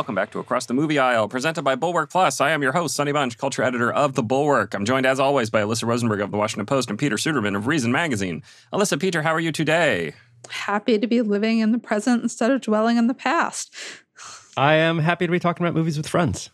Welcome back to Across the Movie Aisle, presented by Bulwark Plus. I am your host, Sonny Bunch, culture editor of The Bulwark. I'm joined, as always, by Alyssa Rosenberg of The Washington Post and Peter Suderman of Reason Magazine. Alyssa, Peter, how are you today? Happy to be living in the present instead of dwelling in the past. I am happy to be talking about movies with friends.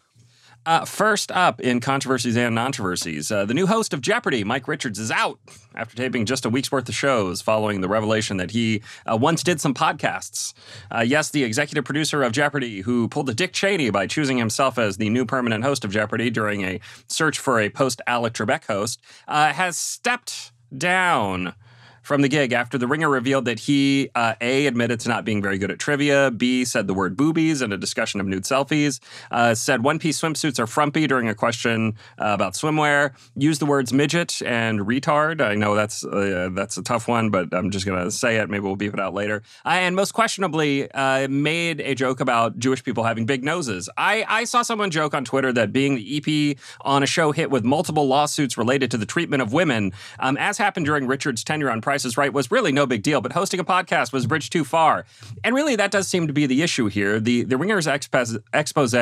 Uh, first up in controversies and nontroversies, uh, the new host of Jeopardy, Mike Richards, is out after taping just a week's worth of shows following the revelation that he uh, once did some podcasts. Uh, yes, the executive producer of Jeopardy, who pulled a Dick Cheney by choosing himself as the new permanent host of Jeopardy during a search for a post Alex Trebek host, uh, has stepped down from the gig after The Ringer revealed that he, uh, A, admitted to not being very good at trivia, B, said the word boobies in a discussion of nude selfies, uh, said one piece swimsuits are frumpy during a question uh, about swimwear, used the words midget and retard. I know that's uh, that's a tough one, but I'm just going to say it. Maybe we'll beep it out later. Uh, and most questionably, uh, made a joke about Jewish people having big noses. I, I saw someone joke on Twitter that being the EP on a show hit with multiple lawsuits related to the treatment of women, um, as happened during Richard's tenure on Price is Right, was really no big deal, but hosting a podcast was a bridge too far. And really, that does seem to be the issue here. The, the Ringer's expose,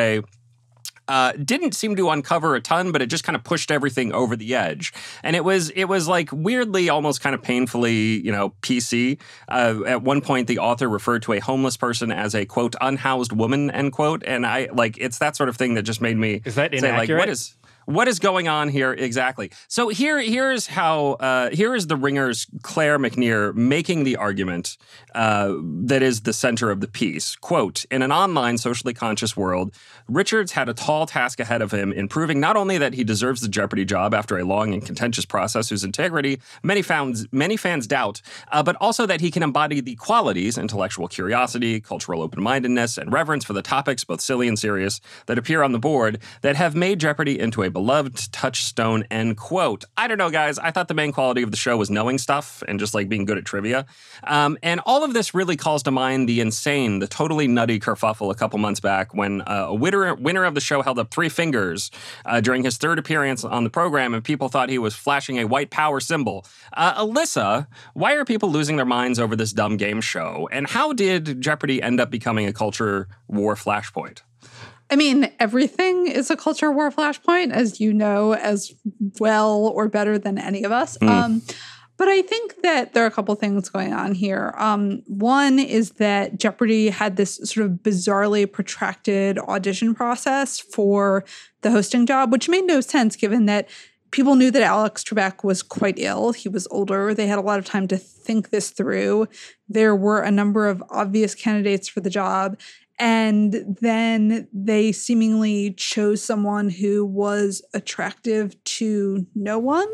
uh, didn't seem to uncover a ton, but it just kind of pushed everything over the edge. And it was it was like weirdly, almost kind of painfully, you know, PC. Uh, at one point, the author referred to a homeless person as a quote unhoused woman end quote, and I like it's that sort of thing that just made me is that say inaccurate? like what is what is going on here exactly? So here, here's how. Uh, here is the Ringer's Claire McNear making the argument uh, that is the center of the piece. Quote: In an online, socially conscious world, Richards had a tall task ahead of him in proving not only that he deserves the Jeopardy job after a long and contentious process whose integrity many fans many fans doubt, uh, but also that he can embody the qualities intellectual curiosity, cultural open mindedness, and reverence for the topics, both silly and serious, that appear on the board that have made Jeopardy into a beloved touchstone, end quote. I don't know, guys. I thought the main quality of the show was knowing stuff and just like being good at trivia. Um, and all of this really calls to mind the insane, the totally nutty kerfuffle a couple months back when uh, a winner, winner of the show held up three fingers uh, during his third appearance on the program, and people thought he was flashing a white power symbol. Uh, Alyssa, why are people losing their minds over this dumb game show? And how did Jeopardy end up becoming a culture war flashpoint? I mean, everything is a culture war flashpoint, as you know as well or better than any of us. Mm. Um, but I think that there are a couple things going on here. Um, one is that Jeopardy had this sort of bizarrely protracted audition process for the hosting job, which made no sense given that people knew that Alex Trebek was quite ill. He was older. They had a lot of time to think this through. There were a number of obvious candidates for the job. And then they seemingly chose someone who was attractive to no one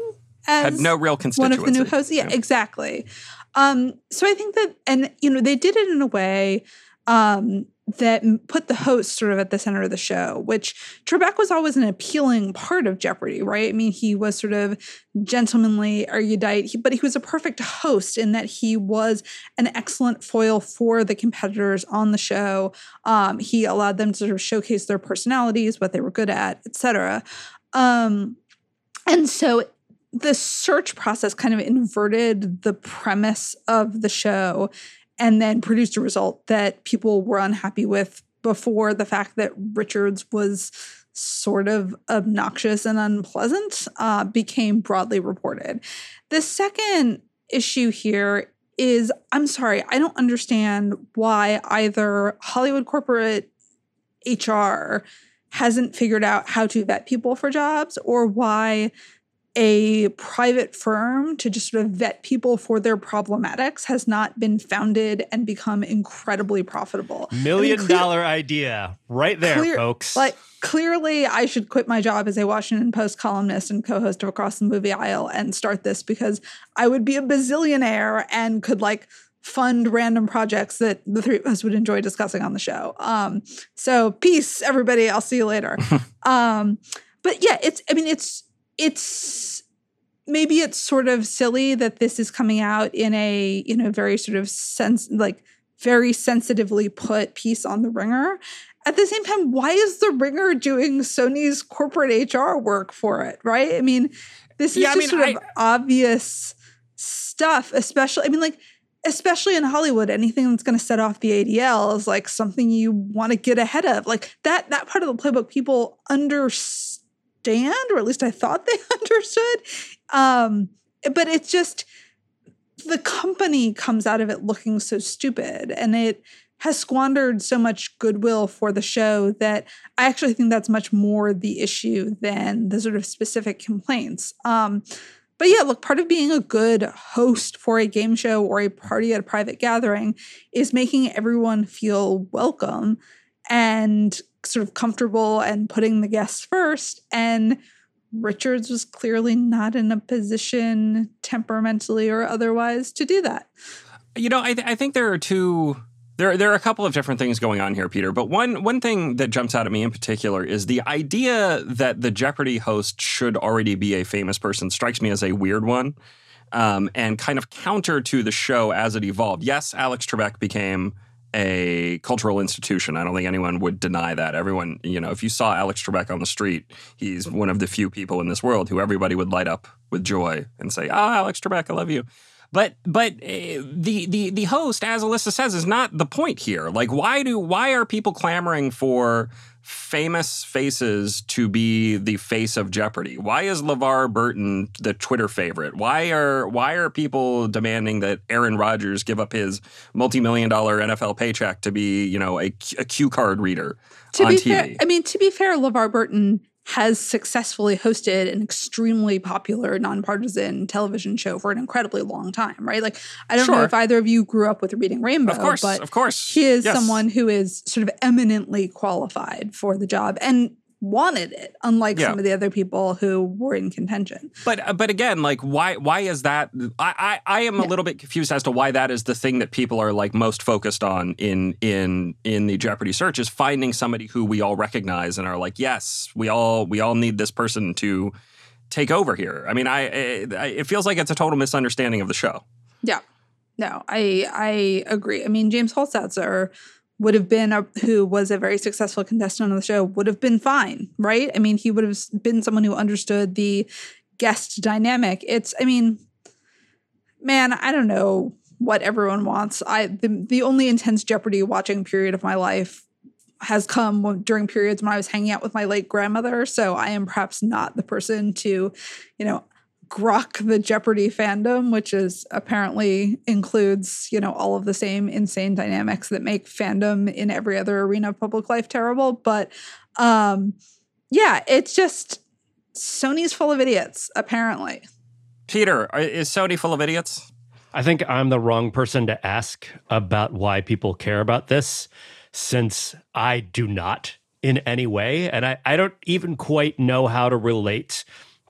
as had no real constituency. one of the new hosts. Yeah, yeah. exactly. Um, so I think that, and you know, they did it in a way um, that put the host sort of at the center of the show, which Trebek was always an appealing part of Jeopardy, right? I mean, he was sort of gentlemanly, erudite, but he was a perfect host in that he was an excellent foil for the competitors on the show. Um, he allowed them to sort of showcase their personalities, what they were good at, etc. Um, and so the search process kind of inverted the premise of the show and then produced a result that people were unhappy with before the fact that Richards was sort of obnoxious and unpleasant uh, became broadly reported. The second issue here is I'm sorry, I don't understand why either Hollywood corporate HR hasn't figured out how to vet people for jobs or why a private firm to just sort of vet people for their problematics has not been founded and become incredibly profitable. Million I mean, clear, dollar idea right there, clear, folks. Like clearly I should quit my job as a Washington Post columnist and co-host of Across the Movie Aisle and start this because I would be a bazillionaire and could like fund random projects that the three of us would enjoy discussing on the show. Um, so peace, everybody. I'll see you later. um, but yeah, it's I mean it's it's maybe it's sort of silly that this is coming out in a you know very sort of sense like very sensitively put piece on the ringer at the same time why is the ringer doing sony's corporate hr work for it right i mean this is yeah, just I mean, sort I, of obvious stuff especially i mean like especially in Hollywood, anything that's going to set off the ADL is like something you want to get ahead of. Like that that part of the playbook people understand, or at least I thought they understood. Um, but it's just the company comes out of it looking so stupid and it has squandered so much goodwill for the show that I actually think that's much more the issue than the sort of specific complaints. Um, but yeah, look, part of being a good host for a game show or a party at a private gathering is making everyone feel welcome and sort of comfortable and putting the guests first. And Richards was clearly not in a position temperamentally or otherwise to do that. You know, I, th- I think there are two there, there are a couple of different things going on here, Peter. But one one thing that jumps out at me in particular is the idea that the Jeopardy host should already be a famous person strikes me as a weird one, um, and kind of counter to the show as it evolved. Yes, Alex Trebek became a cultural institution. I don't think anyone would deny that. Everyone, you know, if you saw Alex Trebek on the street, he's one of the few people in this world who everybody would light up with joy and say, "Ah, oh, Alex Trebek, I love you." But but uh, the the the host, as Alyssa says, is not the point here. Like, why do why are people clamoring for famous faces to be the face of Jeopardy? Why is LeVar Burton the Twitter favorite? Why are why are people demanding that Aaron Rodgers give up his multi-million dollar NFL paycheck to be, you know, a, a cue card reader to on be TV? Fair, I mean, to be fair, LeVar Burton has successfully hosted an extremely popular nonpartisan television show for an incredibly long time, right? Like, I don't sure. know if either of you grew up with Reading Rainbow, of course, but of course, he is yes. someone who is sort of eminently qualified for the job and wanted it, unlike Yeah. some of the other people who were in contention. But uh, but again, like why why is that? I I, I am a little bit confused as to why that is the thing that people are like most focused on in in in the Jeopardy search is finding somebody who we all recognize and are like, yes, we all we all need this person to take over here. I mean, I, I it feels like it's a total misunderstanding of the show. Yeah. No, I I agree. I mean, James Holzhauer would have been a, who was a very successful contestant on the show would have been fine, right? I mean, he would have been someone who understood the guest dynamic. It's I mean, man, I don't know what everyone wants. I the the only intense Jeopardy watching period of my life has come during periods when I was hanging out with my late grandmother, so I am perhaps not the person to, you know, grok the Jeopardy fandom, which is apparently includes, you know, all of the same insane dynamics that make fandom in every other arena of public life terrible. But um yeah, it's just Sony's full of idiots, apparently. Peter, is Sony full of idiots? I think I'm the wrong person to ask about why people care about this, since I do not in any way. And I, I don't even quite know how to relate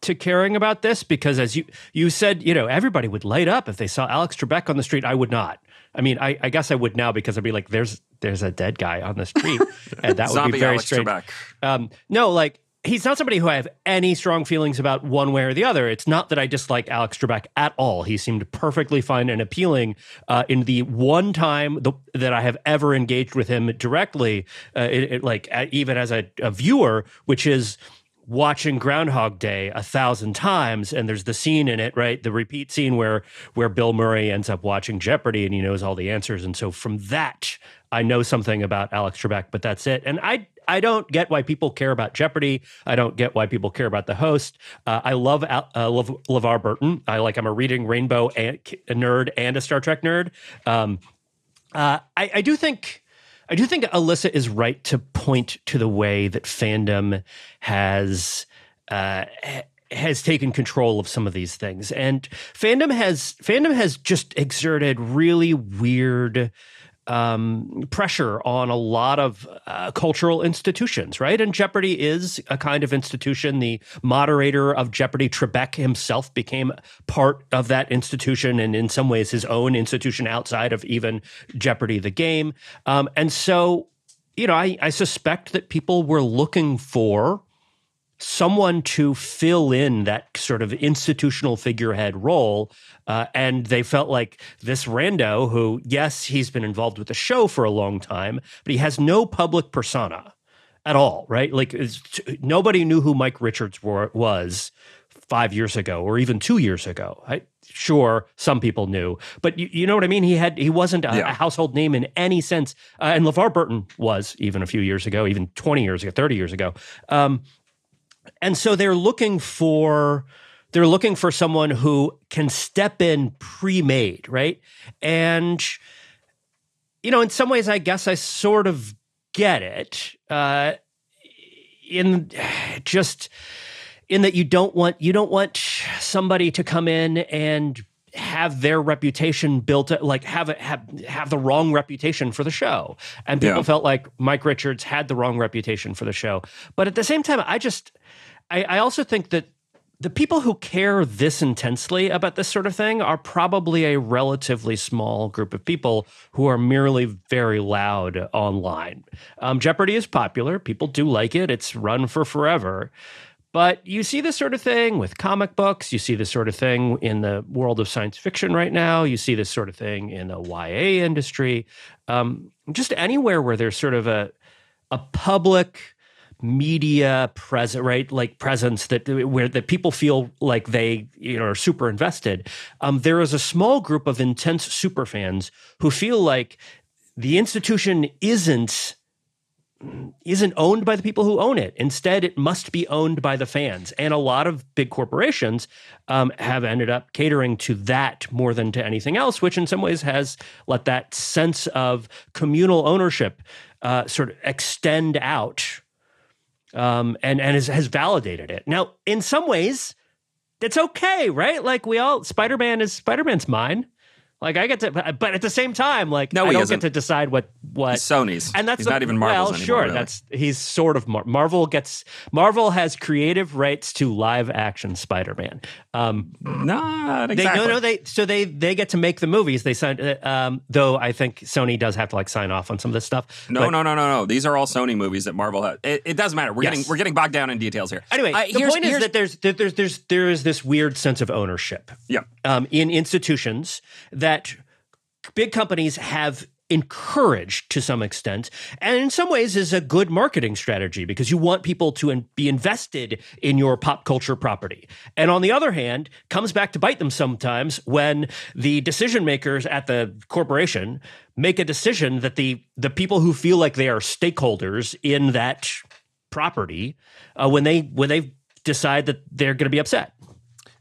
to caring about this because as you you said, you know, everybody would light up if they saw Alex Trebek on the street. I would not. I mean, I, I guess I would now because I'd be like, there's there's a dead guy on the street. and that would be very Alex strange. Trebek. Um, no, like he's not somebody who I have any strong feelings about one way or the other. It's not that I dislike Alex Trebek at all. He seemed perfectly fine and appealing uh, in the one time the, that I have ever engaged with him directly, uh, it, it- like uh, even as a, a viewer, which is watching Groundhog Day a thousand times, and there's the scene in it, right? The repeat scene where where Bill Murray ends up watching Jeopardy and he knows all the answers, and so from that I know something about Alex Trebek, but that's it. And I I don't get why people care about Jeopardy. I don't get why people care about the host. Uh, I love uh, love LeVar Burton. I like I'm a reading Rainbow and, a nerd and a Star Trek nerd. Um, uh, I, I do think I do think Alyssa is right to point to the way that fandom has uh, has taken control of some of these things, and fandom has fandom has just exerted really weird um, pressure on a lot of uh, cultural institutions, right? And Jeopardy is a kind of institution. The moderator of Jeopardy, Trebek himself, became part of that institution and, in some ways, his own institution outside of even Jeopardy, the game. Um, and so, you know, I, I suspect that people were looking for someone to fill in that sort of institutional figurehead role. Uh, and they felt like this rando, who, yes, he's been involved with the show for a long time, but he has no public persona at all, right? Like nobody knew who Mike Richards were, was five years ago or even two years ago. I, sure, some people knew, but you, you know what I mean. He had he wasn't a, Yeah. a household name in any sense, uh, and LeVar Burton was even a few years ago, even twenty years ago, thirty years ago. Um, and so they're looking for they're looking for someone who can step in pre-made, right? And you know, in some ways, I guess I sort of get it. Uh, in just in that you don't want you don't want somebody to come in and have their reputation built like have it have have the wrong reputation for the show and people Yeah. felt like mike richards had the wrong reputation for the show but at the same time i just i, I also think that the people who care this intensely about this sort of thing are probably a relatively small group of people who are merely very loud online. Um, Jeopardy is popular. People do like it. It's run for forever. But you see this sort of thing with comic books. You see this sort of thing in the world of science fiction right now. You see this sort of thing in the YA industry. Um, just anywhere where there's sort of a a public media present right like presence that where that people feel like they you know are super invested um, there is a small group of intense super fans who feel like the institution isn't isn't owned by the people who own it. Instead, it must be owned by the fans. And a lot of big corporations um, have ended up catering to that more than to anything else, which in some ways has let that sense of communal ownership uh, sort of extend out um, and and has, has validated it. Now, in some ways, it's okay, right? Like we all, Spider Man is Spider Man's mine. Like I get to, but at the same time, like No, I don't isn't. get to decide what what He's Sony's. and that's he's the- not even Marvel's well, anymore. sure, really. that's he's sort of Mar- Marvel gets Marvel has creative rights to live action Spider Man. Um, not they exactly. no no they so they they get to make the movies. They signed uh, um, though I think Sony does have to like sign off on some of this stuff. No, But no, no, no, no. These are all Sony movies that Marvel has. It, it doesn't matter. We're Yes. getting we're getting bogged down in details here. Anyway, Uh, the point is that there's that there's there's there is this weird sense of ownership yeah, um, in institutions that big companies have encouraged to some extent and in some ways is a good marketing strategy because you want people to in- be invested in your pop culture property. And on the other hand comes back to bite them sometimes when the decision makers at the corporation make a decision that the the people who feel like they are stakeholders in that property uh, when they when they decide that they're going to be upset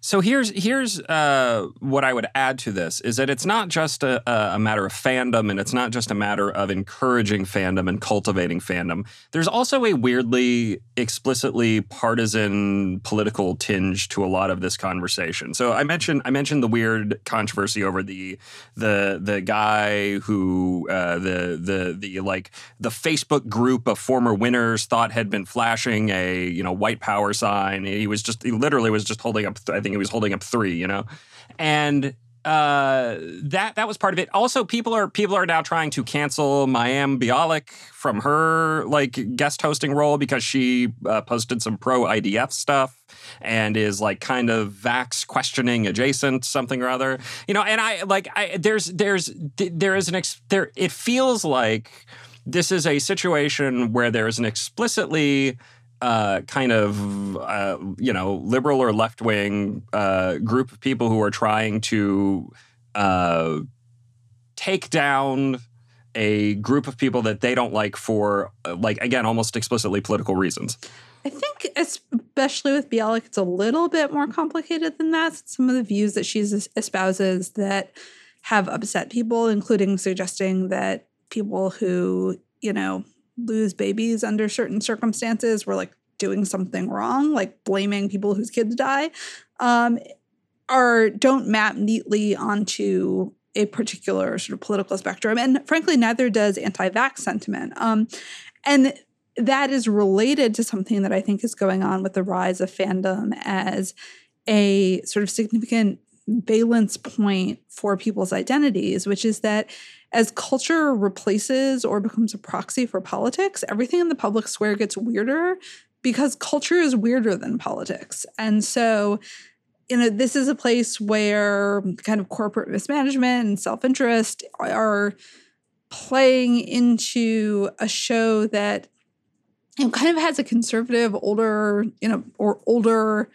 So here's here's uh, what I would add to this is that it's not just a, a matter of fandom and it's not just a matter of encouraging fandom and cultivating fandom. There's also a weirdly explicitly partisan political tinge to a lot of this conversation. So I mentioned I mentioned the weird controversy over the the the guy who uh, the the the like the Facebook group of former winners thought had been flashing a you know white power sign. He was just he literally was just holding up. I think he was holding up three. You know, and uh that that was part of it also people are people are now trying to cancel Mayim Bialik from her like guest hosting role because she uh, posted some pro IDF stuff and is like kind of vax questioning adjacent something or other you know and i like i there's there's there is an ex there it feels like this is a situation where there is an explicitly uh, kind of uh, you know liberal or left wing uh, group of people who are trying to uh, take down a group of people that they don't like for uh, like again almost explicitly political reasons. I think, especially with Bialik, it's a little bit more complicated than that. Some of the views that she espouses that have upset people, including suggesting that people who, you know, lose babies under certain circumstances were like doing something wrong, like blaming people whose kids die, um, are don't map neatly onto a particular sort of political spectrum. And frankly, neither does anti-vax sentiment. Um, and that is related to something that I think is going on with the rise of fandom as a sort of significant valence point for people's identities, which is that as culture replaces or becomes a proxy for politics, everything in the public square gets weirder because culture is weirder than politics. And so, you know, this is a place where kind of corporate mismanagement and self interest are playing into a show that you know, kind of has a conservative, older, you know, or older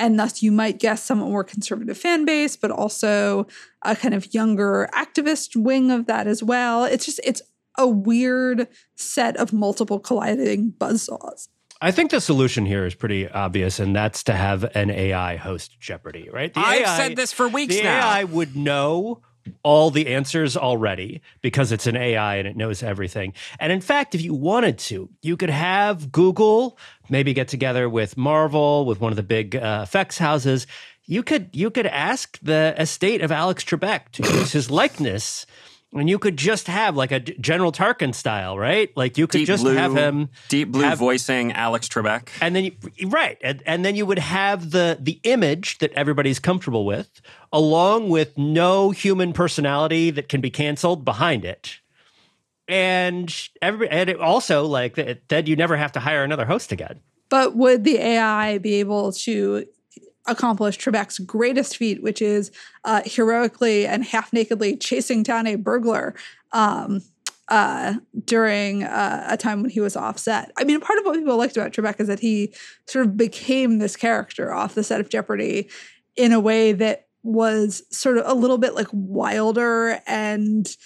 and thus you might guess somewhat more conservative fan base, but also a kind of younger activist wing of that as well. It's just it's a weird set of multiple colliding buzzsaws. I think the solution here is pretty obvious, and that's to have an AI host Jeopardy, right? The I've AI, said this for weeks the now. AI would know all the answers already because it's an AI and it knows everything. And in fact, if you wanted to, you could have Google maybe get together with Marvel, with one of the big uh, effects houses. You could you could ask the estate of Alex Trebek to use his likeness. And you could just have like a General Tarkin style, right? Like you could Deep just blue, have him Deep Blue have- voicing Alex Trebek. and then you, right and, and then you would have the the image that everybody's comfortable with along with no human personality that can be canceled behind it and every and it also like that then you never have to hire another host again But would the AI be able to accomplish Trebek's greatest feat, which is uh, heroically and half nakedly chasing down a burglar um, uh, during uh, a time when he was offset? I mean, part of what people liked about Trebek is that he sort of became this character off the set of Jeopardy in a way that was sort of a little bit like wilder and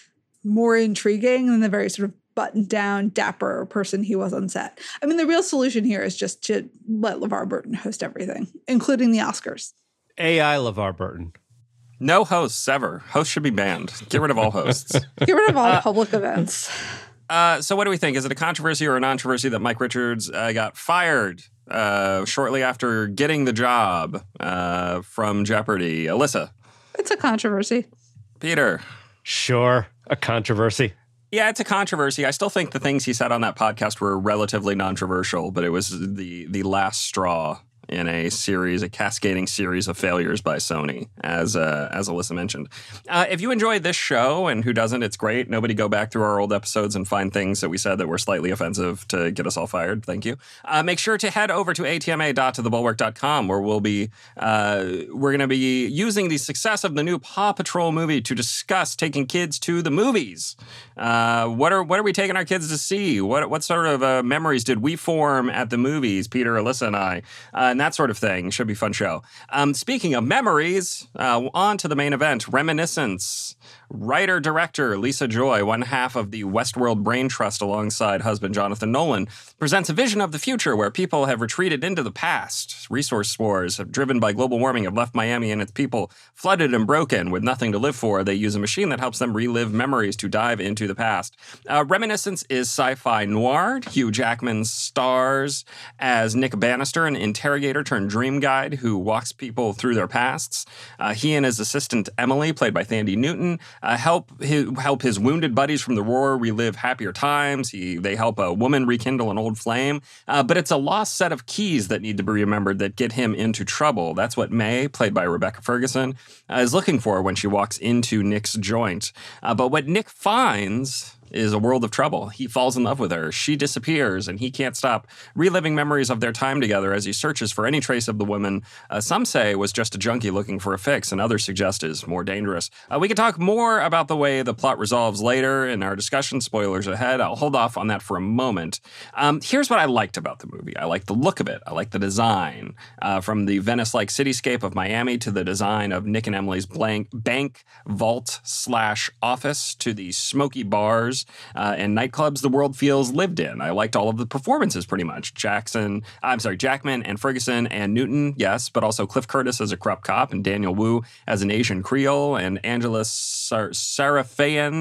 more intriguing than the very sort of buttoned down, dapper person he was on set. I mean, the real solution here is just to let LeVar Burton host everything, including the Oscars. ai levar burton No hosts ever. Hosts should be banned. Get rid of all hosts. Get rid of all public events. Uh, so, what do we think? Is it a controversy or a non-controversy that Mike Richards uh, got fired uh, shortly after getting the job uh, from Jeopardy? Alyssa, It's a controversy. Peter. sure a controversy Yeah, it's a controversy. I still think the things he said on that podcast were relatively non-controversial, but it was the the last straw in a series, a cascading series of failures by Sony, as uh, as Alyssa mentioned. Uh, if you enjoyed this show, and who doesn't, it's great. Nobody go back through our old episodes and find things that we said that were slightly offensive to get us all fired. Thank you. Uh, make sure to head over to atma.tothebulwark.com where we'll be uh, we're going to be using the success of the new Paw Patrol movie to discuss taking kids to the movies. Uh, what are what are we taking our kids to see? What what sort of uh, memories did we form at the movies? Peter, Alyssa, and I, and that sort of thing. Should be fun show. Um, speaking of memories, uh, on to the main event, reminiscence. Writer director Lisa Joy, one half of the Westworld Brain Trust alongside husband Jonathan Nolan, presents a vision of the future where people have retreated into the past. Resource wars driven by global warming have left Miami and its people flooded and broken with nothing to live for. They use a machine that helps them relive memories to dive into the past. Uh, Reminiscence is sci fi noir. Hugh Jackman stars as Nick Bannister, an interrogator turned dream guide who walks people through their pasts. Uh, he and his assistant Emily, played by Thandie Newton, uh, help his, help his wounded buddies from the war relive happier times. He they help a woman rekindle an old flame. Uh, but it's a lost set of keys that need to be remembered that get him into trouble. That's what May, played by Rebecca Ferguson, uh, is looking for when she walks into Nick's joint. Uh, but what Nick finds is a world of trouble. He falls in love with her. She disappears, and he can't stop reliving memories of their time together as he searches for any trace of the woman uh, some say was just a junkie looking for a fix, and others suggest is more dangerous. Uh, we can talk more about the way the plot resolves later in our discussion. Spoilers ahead. I'll hold off on that for a moment. Um, here's what I liked about the movie I like the look of it, I like the design. Uh, from the Venice like cityscape of Miami to the design of Nick and Emily's blank bank, vault, slash office to the smoky bars uh, and nightclubs the world feels lived in. I liked all of the performances pretty much. Jackson, I'm sorry, Jackman and Ferguson and Newton, yes, but also Cliff Curtis as a corrupt cop and Daniel Wu as an Asian Creole and Angela Sar-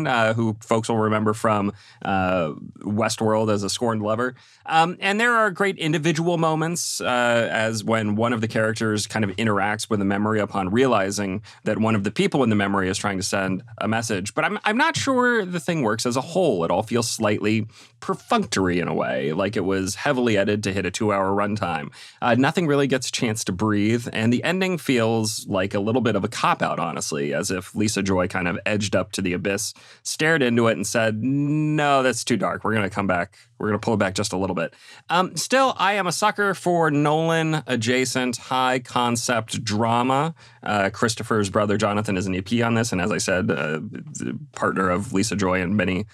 uh, who folks will remember from uh, Westworld as a scorned lover. Um, and there are great individual moments uh, as when one of the characters kind of interacts with a memory upon realizing that one of the people in the memory is trying to send a message. But I'm, I'm not sure the thing works as a whole. It all feels slightly perfunctory in a way, like it was heavily edited to hit a two hour runtime. Uh, nothing really gets a chance to breathe. And the ending feels like a little bit of a cop out, honestly, as if Lisa Joy kind of edged up to the abyss, stared into it, and said, No, that's too dark. We're going to come back. We're going to pull it back just a little bit. Um, still, I am a sucker for Nolan adjacent high concept drama. Uh, Christopher's brother Jonathan is an EP on this, and as I said, uh, partner of Lisa Joy in many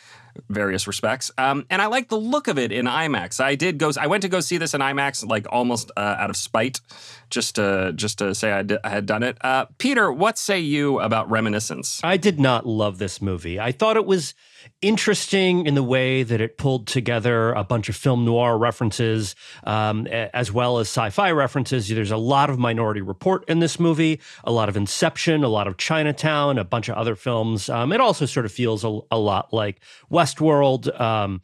various respects. Um, and I like the look of it in IMAX. I did go. I went to go see this in IMAX, like almost uh, out of spite, just to just to say I, did, I had done it. Uh, Peter, what say you about Reminiscence? I did not love this movie. I thought it was interesting in the way that it pulled together a bunch of film noir references um, as well as sci-fi references. There's a lot of Minority Report in this movie, a lot of Inception, a lot of Chinatown, a bunch of other films. Um, it also sort of feels a, a lot like Westworld. Um,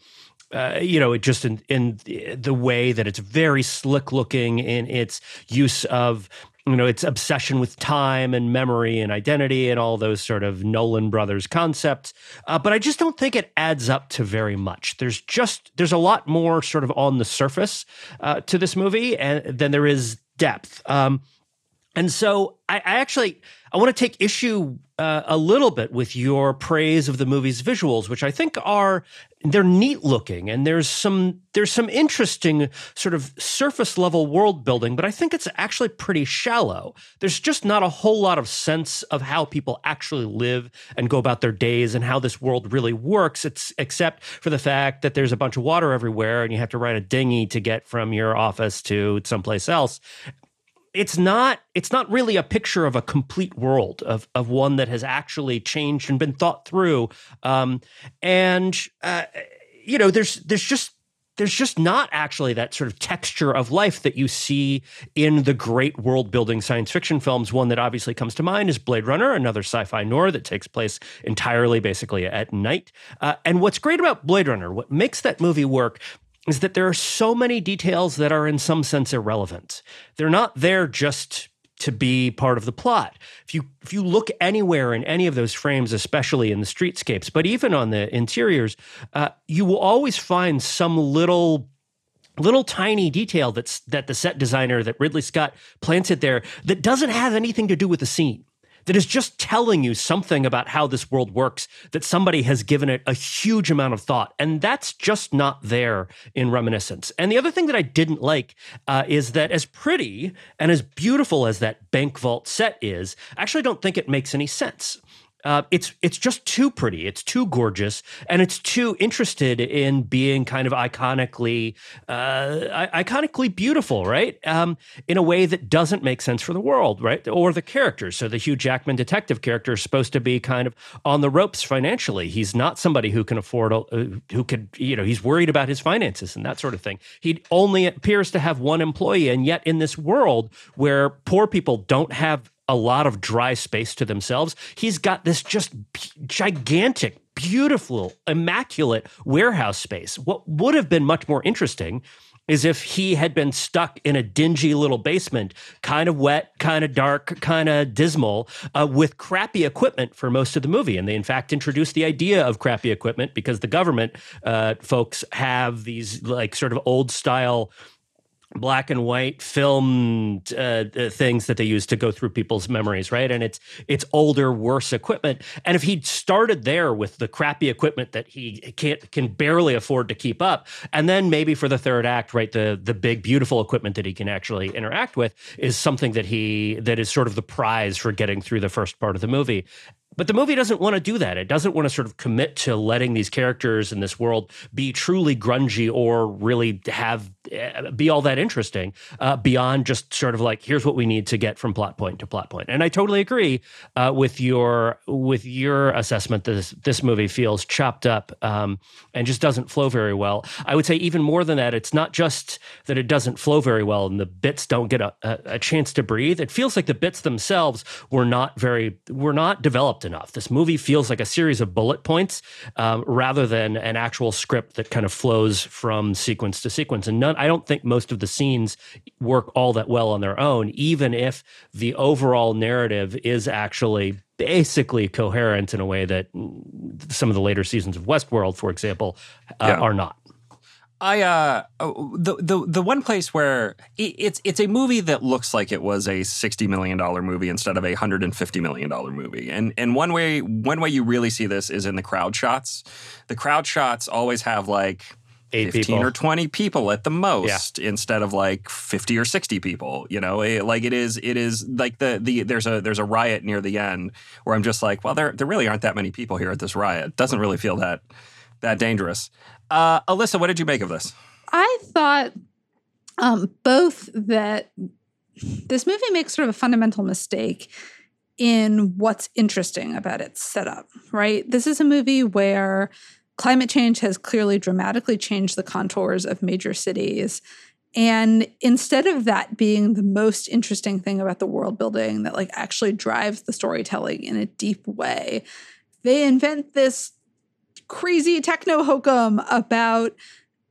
uh, you know, it just in, in the way that it's very slick looking in its use of you know its obsession with time and memory and identity and all those sort of Nolan brothers concepts. Uh, but I just don't think it adds up to very much. There's just there's a lot more sort of on the surface uh, to this movie and than there is depth. Um, and so I, I actually I want to take issue uh, a little bit with your praise of the movie's visuals, which I think are they're neat looking and there's some there's some interesting sort of surface level world building, but I think it's actually pretty shallow. There's just not a whole lot of sense of how people actually live and go about their days and how this world really works. It's except for the fact that there's a bunch of water everywhere and you have to ride a dinghy to get from your office to someplace else it's not it's not really a picture of a complete world of of one that has actually changed and been thought through um, and uh, you know there's there's just there's just not actually that sort of texture of life that you see in the great world building science fiction films. One that obviously comes to mind is Blade Runner, another sci fi noir that takes place entirely basically at night. Uh, and what's great about Blade Runner, what makes that movie work, is that there are so many details that are in some sense irrelevant. They're not there just to be part of the plot. If you if you look anywhere in any of those frames, especially in the streetscapes, but even on the interiors, uh, you will always find some little little tiny detail that's that the set designer that Ridley Scott planted there that doesn't have anything to do with the scene that is just telling you something about how this world works that somebody has given it a huge amount of thought. And that's just not there in Reminiscence. And the other thing that I didn't like uh, is that as pretty and as beautiful as that bank vault set is, I actually don't think it makes any sense. Uh, it's it's just too pretty. It's too gorgeous, and it's too interested in being kind of iconically uh, iconically beautiful, right? Um, in a way that doesn't make sense for the world, right? Or the characters. So the Hugh Jackman detective character is supposed to be kind of on the ropes financially. He's not somebody who can afford, uh, who could, you know, he's worried about his finances and that sort of thing. He only appears to have one employee, and yet in this world where poor people don't have a lot of dry space to themselves. He's got this just gigantic, beautiful, immaculate warehouse space. What would have been much more interesting is if he had been stuck in a dingy little basement, kind of wet, kind of dark, kind of dismal, uh, with crappy equipment for most of the movie. And they, in fact, introduced the idea of crappy equipment because the government uh, folks have these like sort of old style black and white film uh, things that they use to go through people's memories, right? And it's it's older, worse equipment. And if he'd started there with the crappy equipment that he can't can barely afford to keep up, and then maybe for the third act, right, the the big beautiful equipment that he can actually interact with is something that he that is sort of the prize for getting through the first part of the movie. But the movie doesn't want to do that. It doesn't want to sort of commit to letting these characters in this world be truly grungy or really have be all that interesting uh, beyond just sort of like here's what we need to get from plot point to plot point. And I totally agree uh, with your with your assessment that this, this movie feels chopped up um, and just doesn't flow very well. I would say even more than that, it's not just that it doesn't flow very well and the bits don't get a, a, a chance to breathe. It feels like the bits themselves were not very were not developed enough. This movie feels like a series of bullet points um, rather than an actual script that kind of flows from sequence to sequence. And none, I don't think most of the scenes work all that well on their own, even if the overall narrative is actually basically coherent in a way that some of the later seasons of Westworld, for example, uh, yeah. are not. I uh oh, the the the one place where it, it's it's a movie that looks like it was a sixty million dollar movie instead of a hundred and fifty million dollar movie, and and one way one way you really see this is in the crowd shots. The crowd shots always have like. Eight 15 people. or 20 people at the most yeah. instead of like 50 or 60 people you know it, like it is it is like the the there's a there's a riot near the end where i'm just like well there there really aren't that many people here at this riot doesn't really feel that that dangerous. Uh, Alyssa, what did you make of this? I thought um, both that this movie makes sort of a fundamental mistake in what's interesting about its setup, right? This is a movie where climate change has clearly dramatically changed the contours of major cities. And instead of that being the most interesting thing about the world building that like actually drives the storytelling in a deep way, they invent this crazy techno hokum about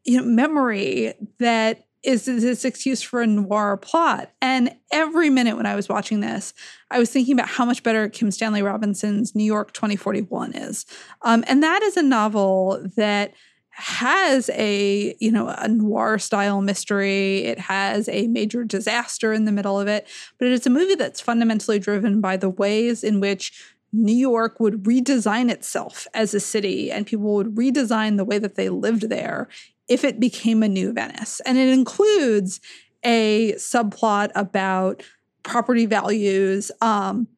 you know memory that is this excuse for a noir plot. And every minute when I was watching this, I was thinking about how much better Kim Stanley Robinson's New York 2041 is. Um, and that is a novel that has a you know a noir style mystery it has a major disaster in the middle of it but it's a movie that's fundamentally driven by the ways in which New York would redesign itself as a city and people would redesign the way that they lived there if it became a new Venice. And it includes a subplot about property values. Um,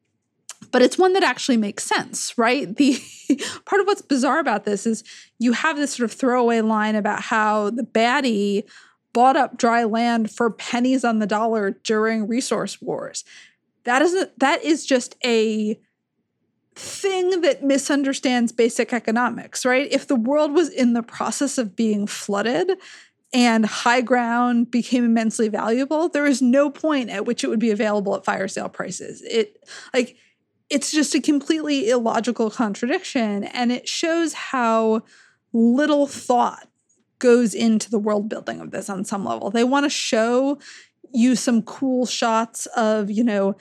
but it's one that actually makes sense, right? The part of what's bizarre about this is you have this sort of throwaway line about how the baddie bought up dry land for pennies on the dollar during resource wars. That is a, that is just a thing that misunderstands basic economics, right? If the world was in the process of being flooded and high ground became immensely valuable, there is no point at which it would be available at fire sale prices. It like it's just a completely illogical contradiction and it shows how little thought goes into the world building of this on some level. They want to show you some cool shots of, you know,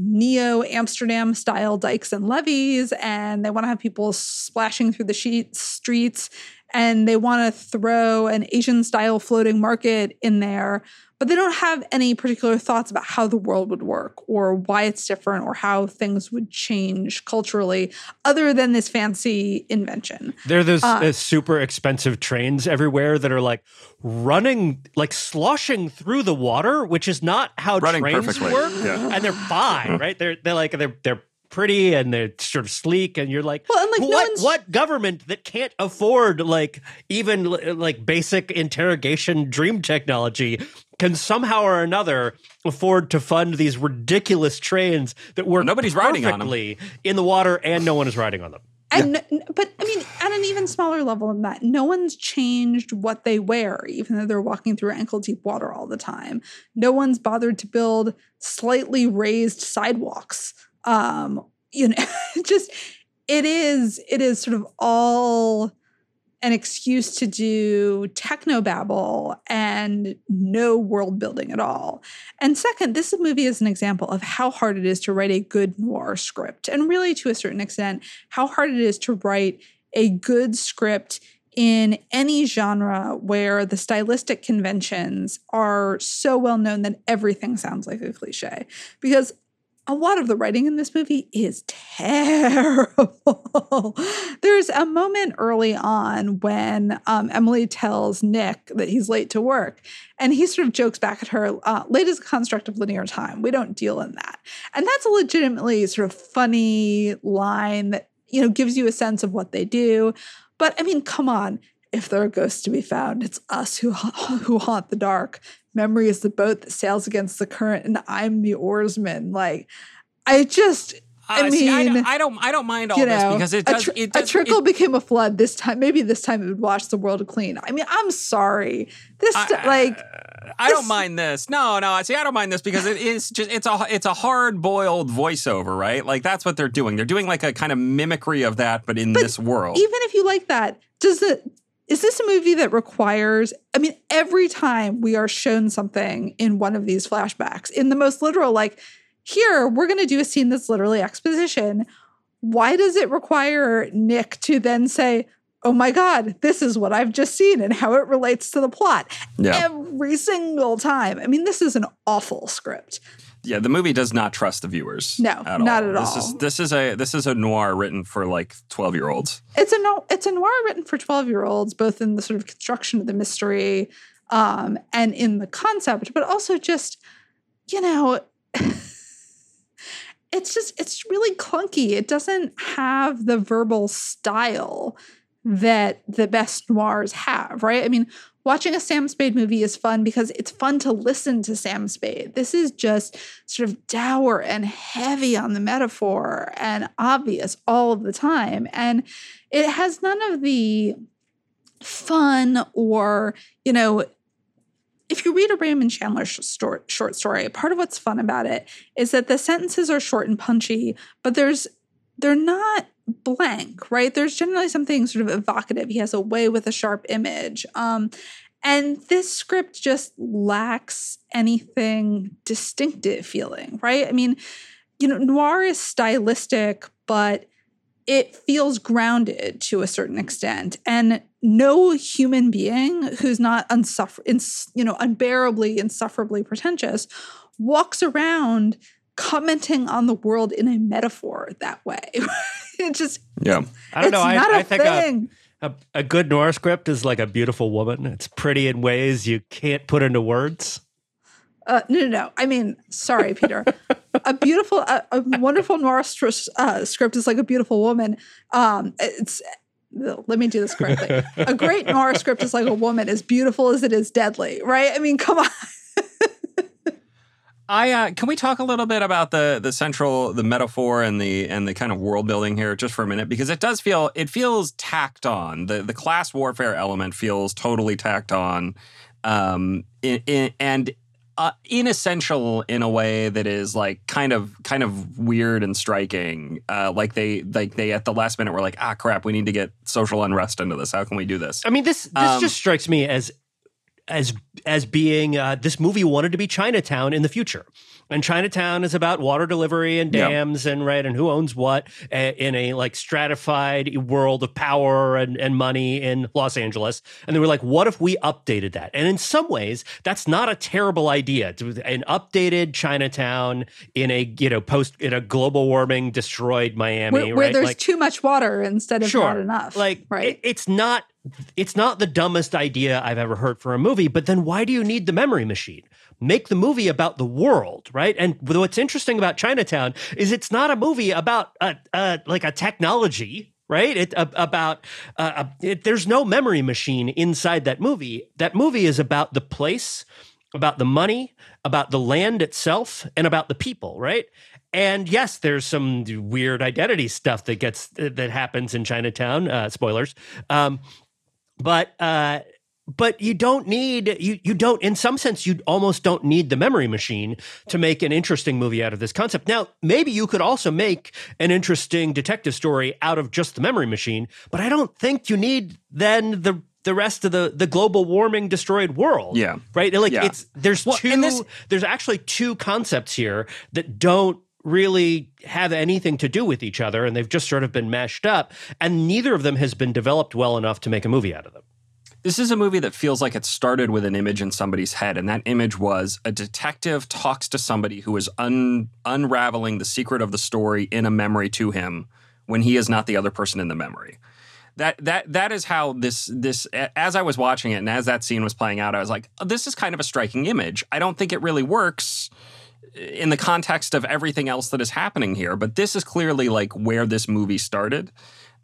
neo Amsterdam style dikes and levees, and they want to have people splashing through the sheets, streets, and they want to throw an Asian style floating market in there, but they don't have any particular thoughts about how the world would work or why it's different or how things would change culturally, other than this fancy invention. There are those uh, uh, super expensive trains everywhere that are like running, like sloshing through the water, which is not how trains perfectly. work. Yeah. And they're fine, right? They're they're like they're they're pretty and they're sort of sleek and you're like, well, and like what, no what government that can't afford like even like basic interrogation dream technology can somehow or another afford to fund these ridiculous trains that work nobody's riding on them in the water and no one is riding on them? And yeah. but i mean at an even smaller level than that no one's changed what they wear even though they're walking through ankle deep water all the time. No one's bothered to build slightly raised sidewalks um you know just it is it is sort of all an excuse to do technobabble and no world building at all. And second, this movie is an example of how hard it is to write a good noir script, and really to a certain extent, how hard it is to write a good script in any genre where the stylistic conventions are so well known that everything sounds like a cliche. Because a lot of the writing in this movie is terrible. There's a moment early on when um, Emily tells Nick that he's late to work, and he sort of jokes back at her, uh, late is a construct of linear time. We don't deal in that. And that's a legitimately sort of funny line that, you know, gives you a sense of what they do. But I mean, come on. If there are ghosts to be found, it's us who, who haunt the dark memory is the boat that sails against the current and I'm the oarsman. Like, I just. Uh, I mean, see, I, don't, I don't, I don't mind all you know, this because it does. A, tr- it does, a trickle it, became a flood this time. Maybe this time it would wash the world clean. I mean, I'm sorry. This I, like. I don't mind this. No, no. I see, I don't mind this because it is just it's a it's a hard boiled voiceover, right? Like that's what they're doing. They're doing like a kind of mimicry of that, but in but this world. Even if you like that, does the is this a movie that requires i mean every time we are shown something in one of these flashbacks in the most literal like here we're going to do a scene that's literally exposition why does it require nick to then say oh my god this is what i've just seen and how it relates to the plot yeah. every single time i mean this is an awful script yeah, the movie does not trust the viewers. No, at not all. at this all. Is, this is a this is a noir written for like twelve year olds. It's a no, it's a noir written for twelve year olds, both in the sort of construction of the mystery, um, and in the concept, but also just, you know, it's just it's really clunky. It doesn't have the verbal style that the best noirs have, right? I mean, watching a Sam Spade movie is fun because it's fun to listen to Sam Spade. This is just sort of dour and heavy on the metaphor and obvious all of the time. And it has none of the fun or, you know, if you read a Raymond Chandler short, short story, part of what's fun about it is that the sentences are short and punchy, but there's they're not blank, right? There's generally something sort of evocative. He has a way with a sharp image. Um, and this script just lacks anything distinctive feeling, right? I mean, you know, noir is stylistic, but it feels grounded to a certain extent. And no human being who's not unsuffer- ins- you know, unbearably, insufferably pretentious walks around commenting on the world in a metaphor that way. it just yeah. I don't know. I, I think a, a, a, good noir script is like a beautiful woman. It's pretty in ways you can't put into words. Uh, no, no, no. I mean, sorry, Peter. a beautiful, a, a wonderful noir uh, script is like a beautiful woman. Um, it's let me do this correctly. a great noir script is like a woman, as beautiful as it is deadly, right? I mean, come on. I uh, can we talk a little bit about the the central the metaphor and the and the kind of world building here just for a minute because it does feel it feels tacked on the the class warfare element feels totally tacked on um in, in, and uh, inessential in a way that is like kind of kind of weird and striking. Uh, like they like they at the last minute were like, ah, crap, we need to get social unrest into this. How can we do this? I mean, this this um, just strikes me as as as being uh, this movie wanted to be Chinatown in the future. And Chinatown is about water delivery and dams yep. and right and who owns what in a like stratified world of power and, and money in Los Angeles. And they were like, what if we updated that? And in some ways, that's not a terrible idea. An updated Chinatown in a you know post in a global warming destroyed Miami, where, where right? there's like, too much water instead of sure, not enough. Like right? It, it's not it's not the dumbest idea I've ever heard for a movie, but then why do you need the memory machine? Make the movie about the world, right? And what's interesting about Chinatown is it's not a movie about a, a like a technology, right? It about uh, it, there's no memory machine inside that movie. That movie is about the place, about the money, about the land itself, and about the people, right? And yes, there's some weird identity stuff that gets that happens in Chinatown. Uh, spoilers. Um, but uh, but you don't need you you don't in some sense you almost don't need the memory machine to make an interesting movie out of this concept. Now maybe you could also make an interesting detective story out of just the memory machine but i don't think you need then the the rest of the the global warming destroyed world. Yeah. Right? Like yeah. it's there's well, two this, there's actually two concepts here that don't really have anything to do with each other and they've just sort of been mashed up and neither of them has been developed well enough to make a movie out of them. This is a movie that feels like it started with an image in somebody's head, and that image was a detective talks to somebody who is un- unraveling the secret of the story in a memory to him when he is not the other person in the memory. That that that is how this this as I was watching it and as that scene was playing out, I was like, oh, this is kind of a striking image. I don't think it really works in the context of everything else that is happening here. But this is clearly like where this movie started.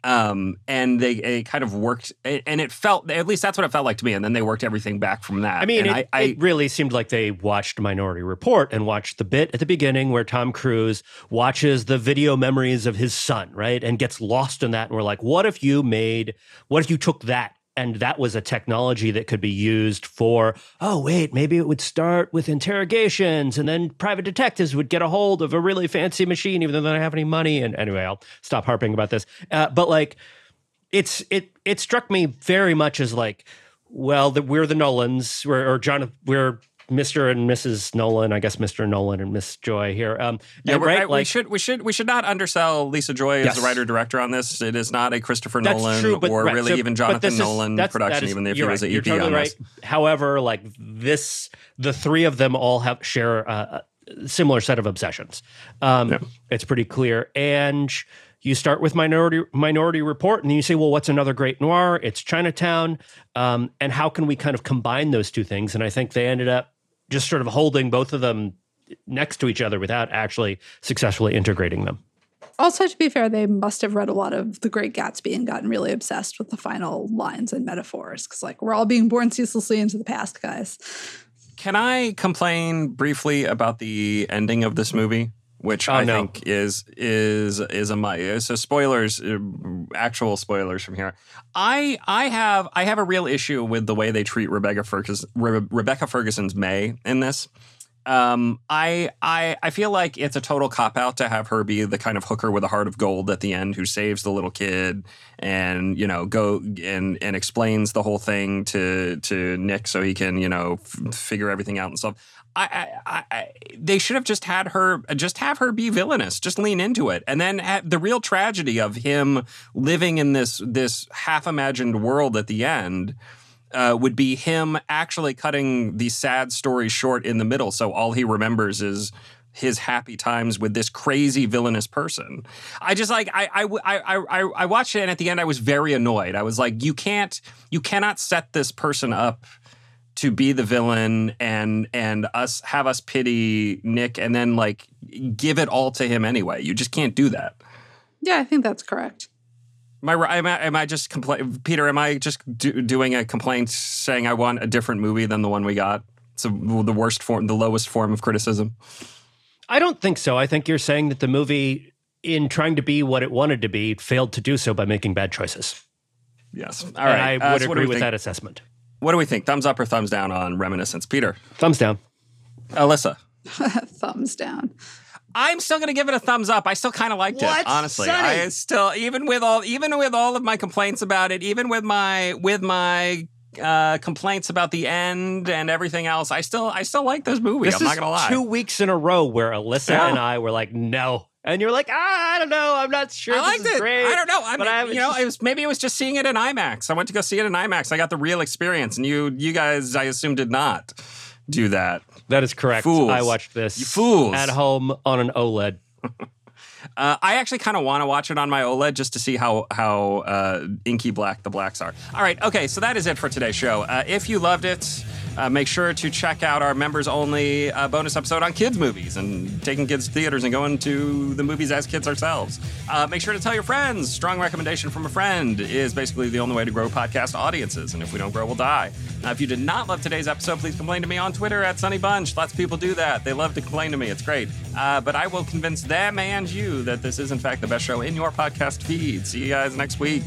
Um, and they, they, kind of worked, and it felt at least that's what it felt like to me. And then they worked everything back from that. I mean, it, I, I, it, really seemed like they watched Minority Report and watched the bit at the beginning where Tom Cruise watches the video memories of his son, right, and gets lost in that. And we're like, what if you made, what if you took that and that was a technology that could be used for oh wait maybe it would start with interrogations and then private detectives would get a hold of a really fancy machine even though they don't have any money. And anyway i'll stop harping about this. Uh, but like it's it it struck me very much as like well that we're the nolans. We're, or john we're Mr. and Mrs. Nolan, I guess Mr. Nolan and Miss Joy here. Um, yeah, right. Like, we should we should we should not undersell Lisa Joy as yes. the writer director on this. It is not a Christopher that's Nolan true, but, or right, really so, even Jonathan Nolan is, production, is, even if he was right, an EP totally on this. However, like this, the three of them all have share a similar set of obsessions. Um, yeah. It's pretty clear, and you start with Minority Minority Report, and then you say, well, what's another great noir? It's Chinatown, um, and how can we kind of combine those two things? And I think they ended up just sort of holding both of them next to each other without actually successfully integrating them. Also, to be fair, they must have read a lot of The Great Gatsby and gotten really obsessed with the final lines and metaphors. Because, like, we're all being born ceaselessly into the past, guys. Can I complain briefly about the ending of this movie? Which Oh, I no. think is is is a my so spoilers, uh, actual spoilers from here. I I have I have a real issue with the way they treat Rebecca Ferguson, Re- Rebecca Ferguson's Mae in this. Um, I I I feel like it's a total cop out to have her be the kind of hooker with a heart of gold at the end who saves the little kid and you know go and and explains the whole thing to to Nick so he can you know f- figure everything out and stuff. I, I, I, they should have just had her, just have her be villainous, just lean into it, and then the real tragedy of him living in this this half imagined world at the end uh, would be him actually cutting the sad story short in the middle. So all he remembers is his happy times with this crazy villainous person. I just like I I I I, I watched it and at the end I was very annoyed. I was like, you can't you cannot set this person up to be the villain and and us have us pity Nick and then like give it all to him anyway. You just can't do that. Yeah, I think that's correct. Am I, am I, am I just compla- Peter? Am I just do, doing a complaint saying I want a different movie than the one we got? So the worst form, the lowest form of criticism. I don't think so. I think you're saying that the movie, in trying to be what it wanted to be, failed to do so by making bad choices. Yes. All right. and. I Uh, would so agree with think? that assessment. What do we think? Thumbs up or thumbs down on Reminiscence? Peter, Thumbs down. Alyssa. Thumbs down. I'm still gonna give it a thumbs up. I still kind of liked What? it, honestly. Sonny? I still, even with all, even with all of my complaints about it, even with my with my uh, complaints about the end and everything else, I still, I still like this movie. This I'm is not gonna lie. two weeks in a row where Alyssa Yeah. and I were like, no. And you're like, ah, I don't know. I'm not sure. I this liked is it. Great. I don't know. I but mean, I- you know, it's it was maybe it was just seeing it in IMAX. I went to go see it in IMAX. I got the real experience, and you, you guys, I assume, did not do that. That is correct. Fools. I watched this You fools. at home on an OLED. Uh, I actually kind of want to watch it on my OLED just to see how how uh, inky black the blacks are. All right, okay, so that is it for today's show. Uh, if you loved it, uh, make sure to check out our members only uh, bonus episode on kids movies and taking kids to theaters and going to the movies as kids ourselves. Uh, make sure to tell your friends. Strong recommendation from a friend is basically the only way to grow podcast audiences, and if we don't grow, we'll die. Now, if you did not love today's episode, please complain to me on Twitter at Sonny Bunch. Lots of people do that. They love to complain to me. It's great. Uh, but I will convince them and that this is, in fact, the best show in your podcast feed. See you guys next week.